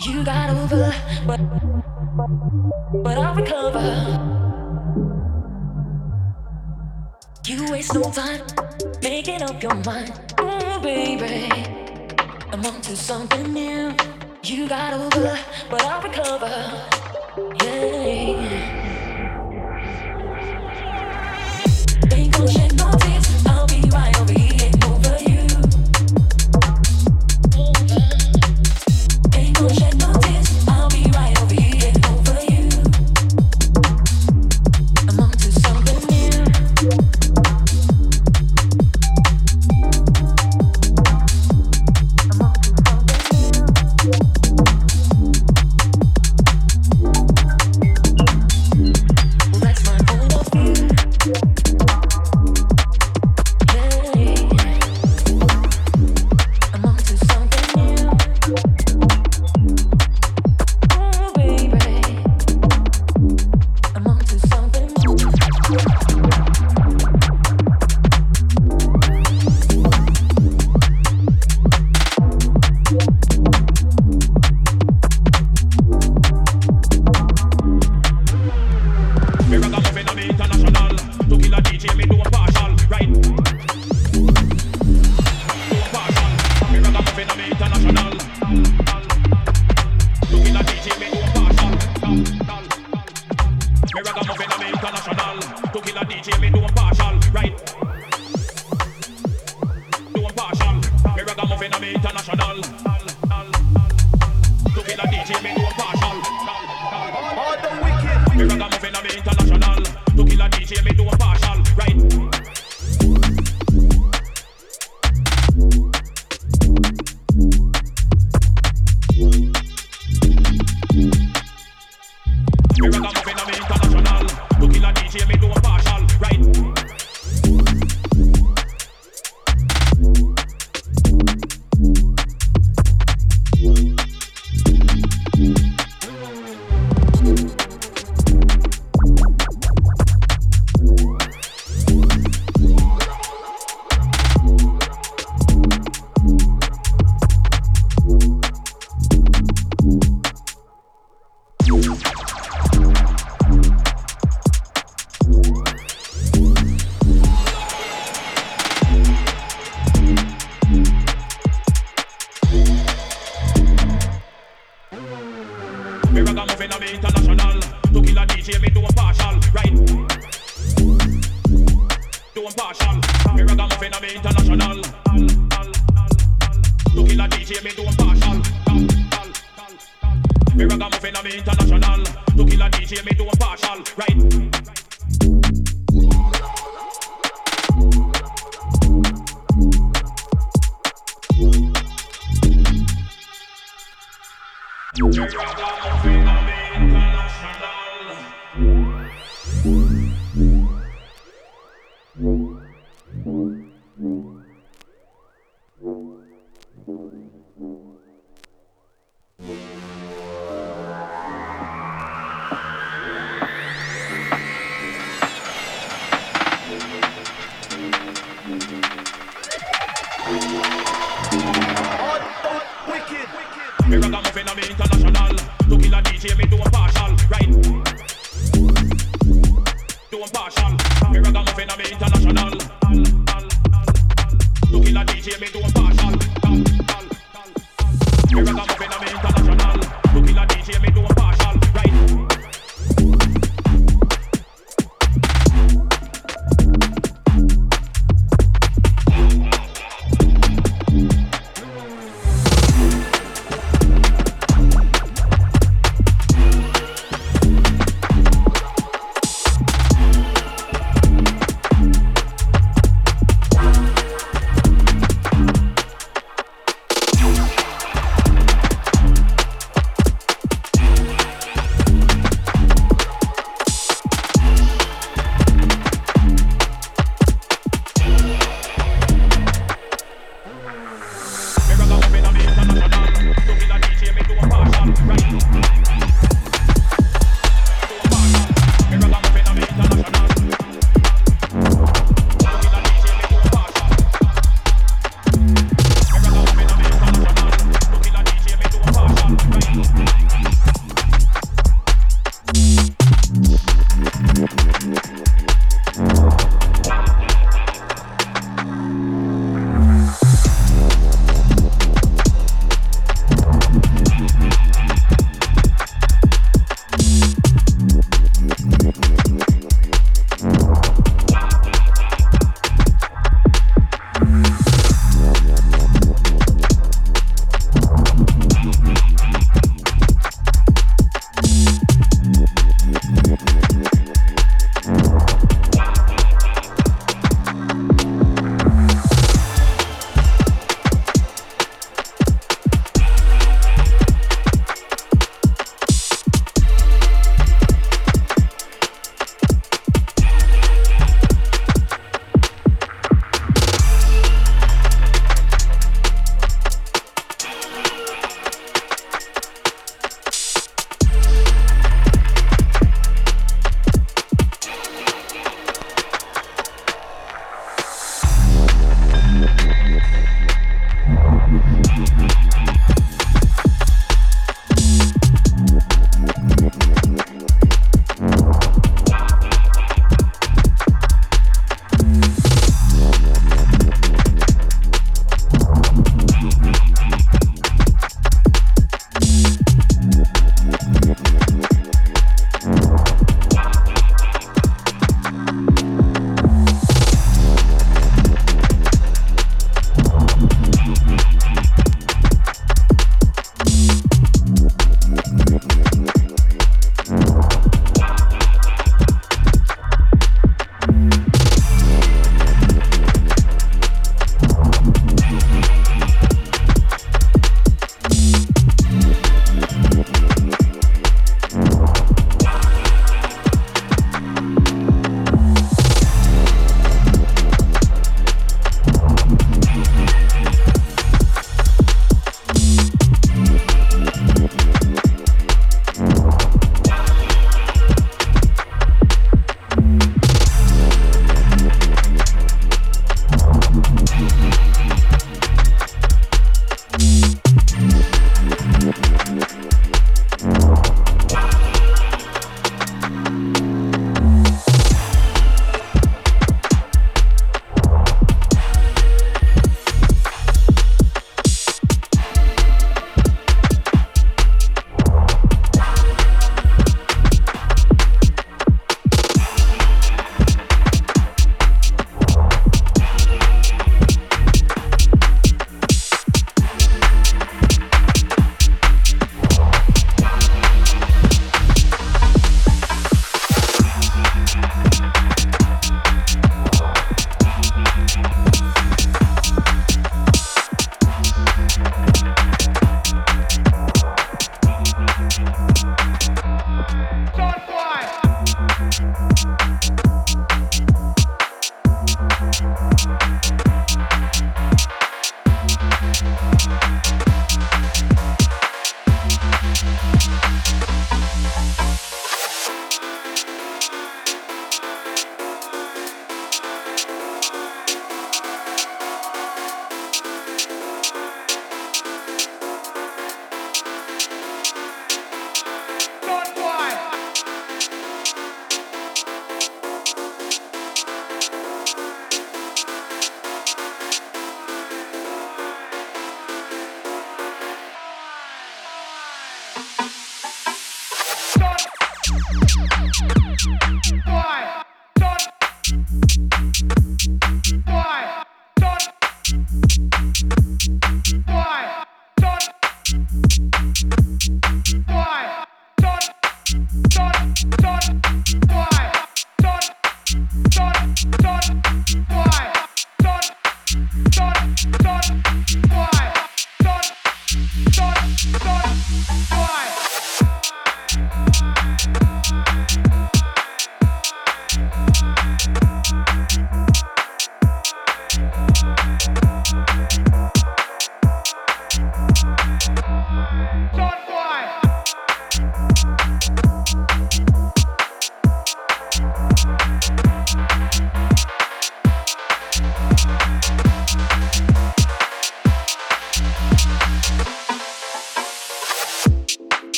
You got over, but but I'll recover. You waste no time making up your mind, oh baby. I'm on to something new. You got over, but I'll recover. Yeah. Ain't gonna Me ragamuffin, I'm international. To kill a DJ, me do. Right. Do. Me international. To kill a DJ, me do. Me international. To kill a DJ, me do. Right. Me A DJ, me do partial. Right.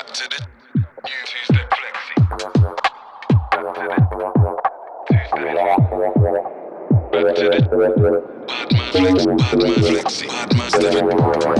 Back to the Tuesday flexi. Back to the Tuesday. Back to the Badman flex, badman flexi, badman step.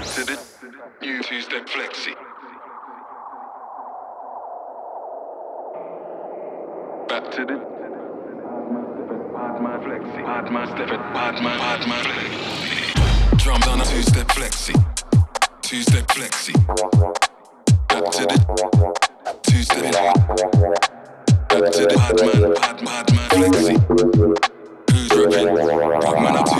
back to the New Tuesday Flexi. Back to the Badman Flexi. Badman Step at Padma Padma Flexi. Drums on a two step flexi. Two step flexi. Back to the two step. Back to the Padma Padma man Flexi. Who's ripping? Padma up two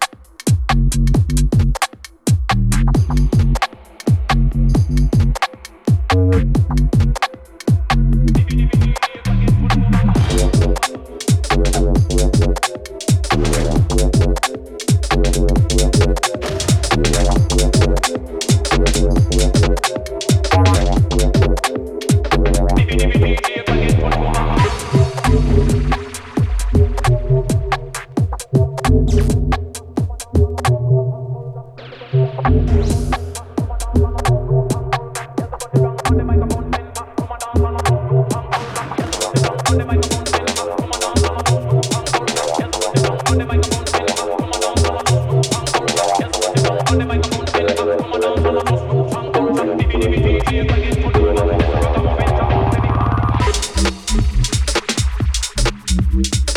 sweet.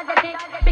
ಸಾಧನೆ